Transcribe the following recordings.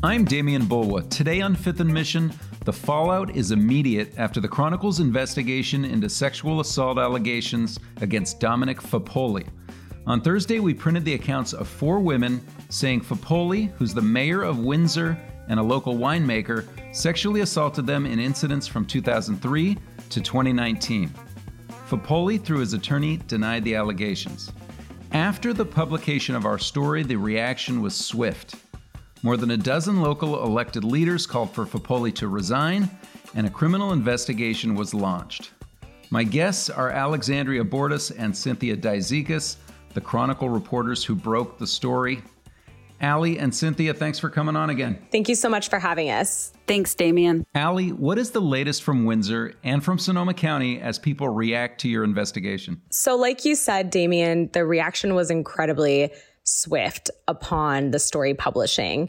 I'm Demian Bulwa. Today on Fifth and Mission, the fallout is immediate after the Chronicle's investigation into sexual assault allegations against Dominic Foppoli. On Thursday, we printed the accounts of four women saying Foppoli, who's the mayor of Windsor and a local winemaker, sexually assaulted them in incidents from 2003 to 2019. Foppoli, through his attorney, denied the allegations. After the publication of our story, the reaction was swift. More than a dozen local elected leaders called for Foppoli to resign, and a criminal investigation was launched. My guests are Alexandria Bordas and Cynthia Dizikes, the Chronicle reporters who broke the story. Allie and Cynthia, thanks for coming on again. Thank you so much for having us. Thanks, Demian. Allie, what is the latest from Windsor and from Sonoma County as people react to your investigation? So, like you said, Demian, the reaction was incredibly swift upon the story publishing.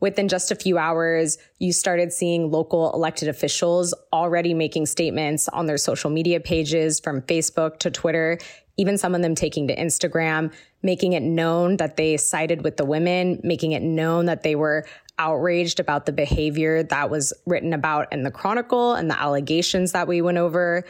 Within just a few hours, you started seeing local elected officials already making statements on their social media pages from Facebook to Twitter, even some of them taking to Instagram, making it known that they sided with the women, making it known that they were outraged about the behavior that was written about in the Chronicle and the allegations that we went over.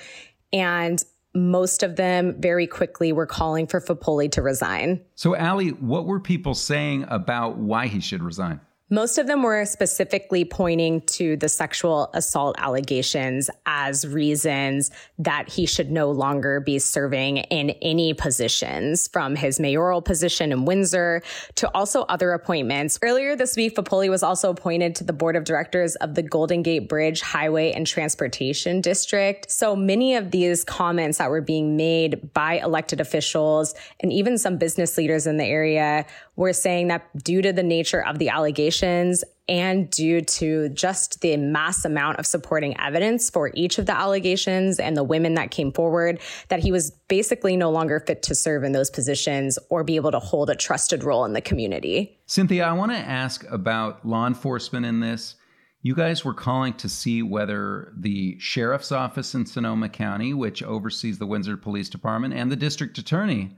And most of them very quickly were calling for Foppoli to resign. So, Allie, what were people saying about why he should resign? Most of them were specifically pointing to the sexual assault allegations as reasons that he should no longer be serving in any positions from his mayoral position in Windsor to also other appointments. Earlier this week, Foppoli was also appointed to the board of directors of the Golden Gate Bridge Highway and Transportation District. So many of these comments that were being made by elected officials and even some business leaders in the area were saying that due to the nature of the allegations and due to just the mass amount of supporting evidence for each of the allegations and the women that came forward, that he was basically no longer fit to serve in those positions or be able to hold a trusted role in the community. Cynthia, I want to ask about law enforcement in this. You guys were calling to see whether the sheriff's office in Sonoma County, which oversees the Windsor Police Department, and the district attorney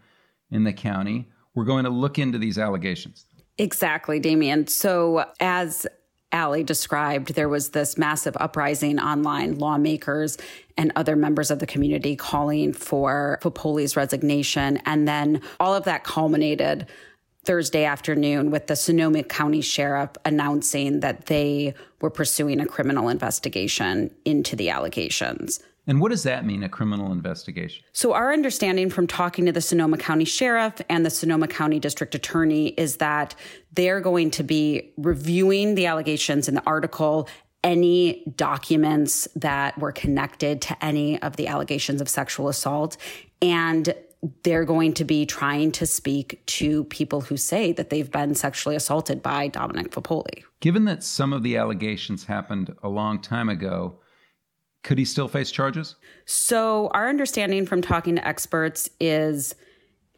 in the county we're going to look into these allegations. Exactly, Demian. So, as Allie described, there was this massive uprising online, lawmakers and other members of the community calling for Foppoli's resignation. And then all of that culminated Thursday afternoon with the Sonoma County Sheriff announcing that they were pursuing a criminal investigation into the allegations. And what does that mean, a criminal investigation? So, our understanding from talking to the Sonoma County Sheriff and the Sonoma County District Attorney is that they're going to be reviewing the allegations in the article, any documents that were connected to any of the allegations of sexual assault, and they're going to be trying to speak to people who say that they've been sexually assaulted by Dominic Foppoli. Given that some of the allegations happened a long time ago, could he still face charges? So, our understanding from talking to experts is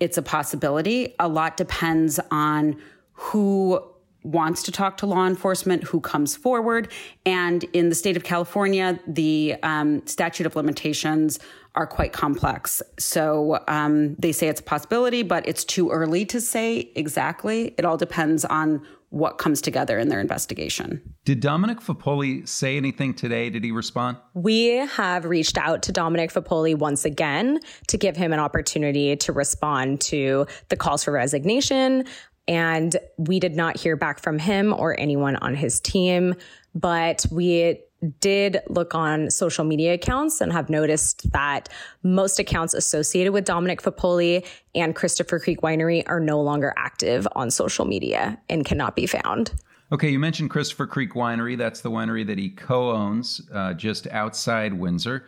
it's a possibility. A lot depends on who wants to talk to law enforcement, who comes forward. And in the state of California, the um, statute of limitations are quite complex. So um, they say it's a possibility, but it's too early to say exactly. It all depends on what comes together in their investigation. Did Dominic Foppoli say anything today? Did he respond? We have reached out to Dominic Foppoli once again to give him an opportunity to respond to the calls for resignation. And we did not hear back from him or anyone on his team, but we did look on social media accounts and have noticed that most accounts associated with Dominic Foppoli and Christopher Creek Winery are no longer active on social media and cannot be found. Okay, you mentioned Christopher Creek Winery. That's the winery that he co owns uh, just outside Windsor.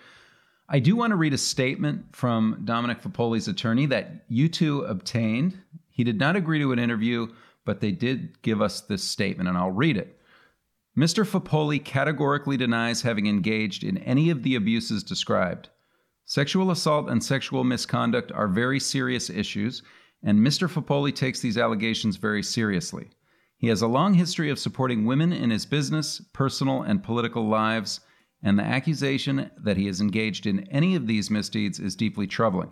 I do want to read a statement from Dominic Foppoli's attorney that you two obtained. He did not agree to an interview, but they did give us this statement, and I'll read it. Mr. Foppoli categorically denies having engaged in any of the abuses described. Sexual assault and sexual misconduct are very serious issues, and Mr. Foppoli takes these allegations very seriously. He has a long history of supporting women in his business, personal, and political lives, and the accusation that he has engaged in any of these misdeeds is deeply troubling.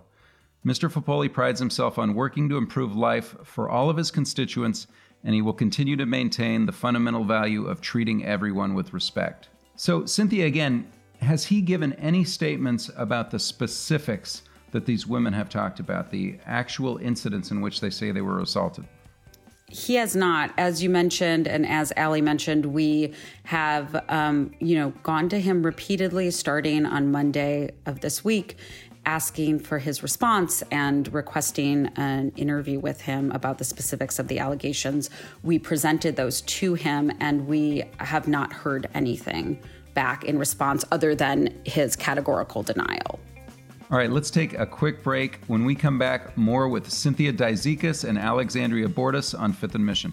Mr. Foppoli prides himself on working to improve life for all of his constituents and he will continue to maintain the fundamental value of treating everyone with respect. So, Cynthia, again, has he given any statements about the specifics that these women have talked about, the actual incidents in which they say they were assaulted? He has not, as you mentioned, and as Allie mentioned, we have, um, you know, gone to him repeatedly, starting on Monday of this week, asking for his response and requesting an interview with him about the specifics of the allegations. We presented those to him, and we have not heard anything back in response other than his categorical denial. All right, let's take a quick break. When we come back, more with Cynthia Dizikes and Alexandria Bordas on Fifth and Mission.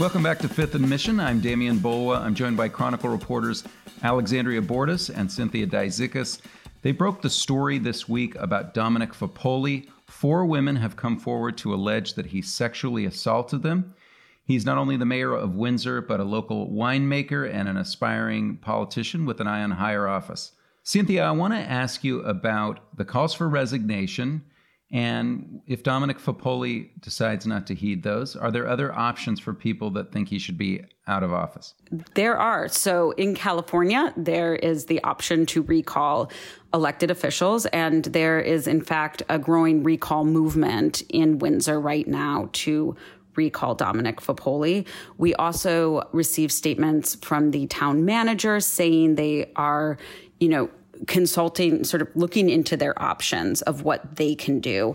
Welcome back to Fifth and Mission. I'm Demian Bulwa. I'm joined by Chronicle reporters Alexandria Bordas and Cynthia Dizikes. They broke the story this week about Dominic Foppoli. Four women have come forward to allege that he sexually assaulted them. He's not only the mayor of Windsor, but a local winemaker and an aspiring politician with an eye on higher office. Cynthia, I want to ask you about the calls for resignation and if Dominic Foppoli decides not to heed those, are there other options for people that think he should be out of office? There are. So in California, there is the option to recall elected officials. And there is, in fact, a growing recall movement in Windsor right now to recall Dominic Foppoli. We also received statements from the town manager saying they are, you know, consulting, sort of looking into their options of what they can do.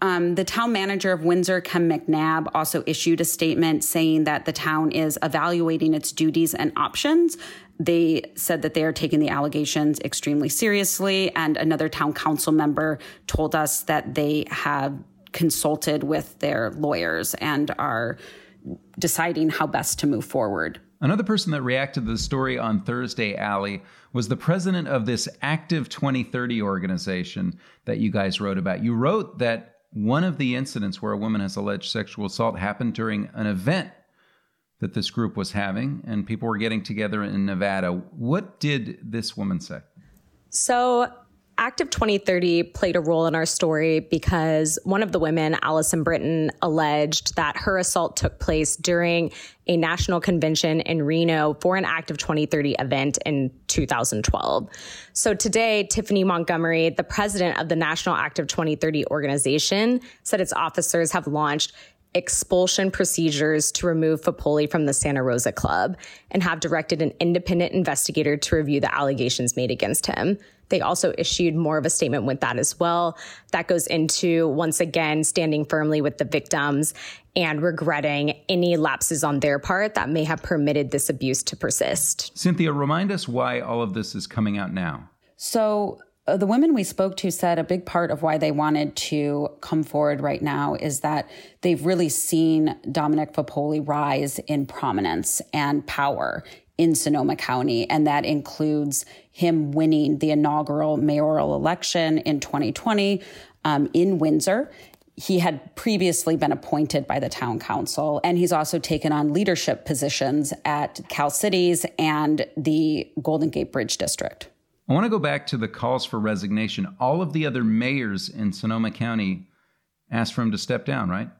Um, the town manager of Windsor, Ken MacNab, also issued a statement saying that the town is evaluating its duties and options. They said that they are taking the allegations extremely seriously. And another town council member told us that they have consulted with their lawyers and are deciding how best to move forward. Another person that reacted to the story on Thursday, Allie, was the president of this Active 2030 organization that you guys wrote about. You wrote that one of the incidents where a woman has alleged sexual assault happened during an event that this group was having, and people were getting together in Nevada. What did this woman say? So, Active 2030 played a role in our story because one of the women, Allison Britton, alleged that her assault took place during a national convention in Reno for an Active 2030 event in 2012. So today, Tiffany Montgomery, the president of the National Active 2030 organization, said its officers have launched expulsion procedures to remove Foppoli from the Santa Rosa Club and have directed an independent investigator to review the allegations made against him. They also issued more of a statement with that as well. That goes into, once again, standing firmly with the victims and regretting any lapses on their part that may have permitted this abuse to persist. Cynthia, remind us why all of this is coming out now. So, uh, the women we spoke to said a big part of why they wanted to come forward right now is that they've really seen Dominic Foppoli rise in prominence and power in Sonoma County. And that includes him winning the inaugural mayoral election in 2020 um, in Windsor. He had previously been appointed by the town council, and he's also taken on leadership positions at Cal Cities and the Golden Gate Bridge District. I want to go back to the calls for resignation. All of the other mayors in Sonoma County asked for him to step down, right?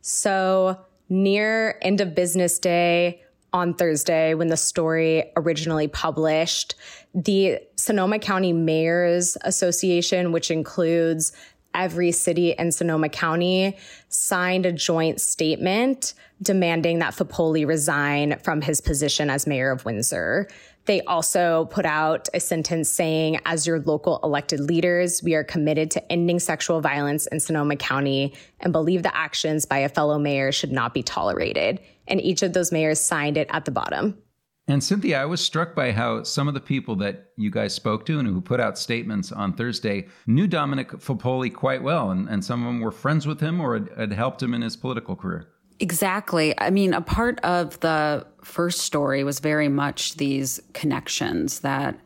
So, near end of business day, on Thursday when the story originally published. The Sonoma County Mayors Association, which includes every city in Sonoma County, signed a joint statement demanding that Foppoli resign from his position as mayor of Windsor. They also put out a sentence saying, as your local elected leaders, we are committed to ending sexual violence in Sonoma County and believe the actions by a fellow mayor should not be tolerated. And each of those mayors signed it at the bottom. And Cynthia, I was struck by how some of the people that you guys spoke to and who put out statements on Thursday knew Dominic Foppoli quite well, and, and some of them were friends with him or had, had helped him in his political career. Exactly. I mean, a part of the first story was very much these connections that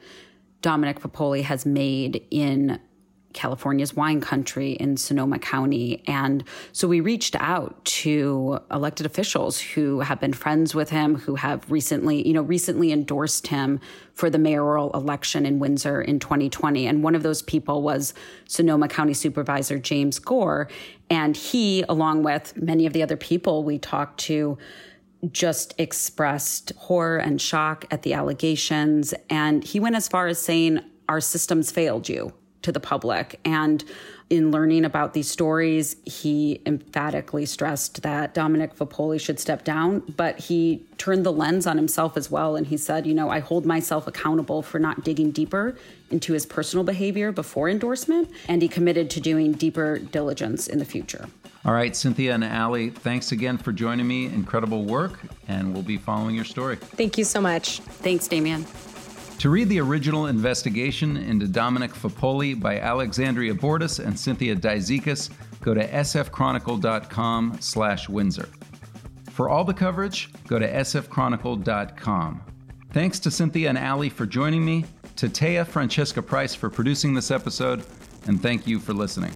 Dominic Foppoli has made in California's wine country in Sonoma County. And so we reached out to elected officials who have been friends with him, who have recently, you know, recently endorsed him for the mayoral election in Windsor in 2020. And one of those people was Sonoma County Supervisor James Gore. And he, along with many of the other people we talked to, just expressed horror and shock at the allegations. And he went as far as saying, Our systems failed you to the public. And in learning about these stories, he emphatically stressed that Dominic Foppoli should step down, but he turned the lens on himself as well. And he said, You know, I hold myself accountable for not digging deeper into his personal behavior before endorsement. And he committed to doing deeper diligence in the future. All right, Cynthia and Allie, thanks again for joining me. Incredible work, and we'll be following your story. Thank you so much. Thanks, Demian. To read the original investigation into Dominic Foppoli by Alexandria Bordas and Cynthia Dizikes, go to sfchronicle.com slash Windsor. For all the coverage, go to sfchronicle.com. Thanks to Cynthia and Ali for joining me, to Taya Francesca Price for producing this episode, and thank you for listening.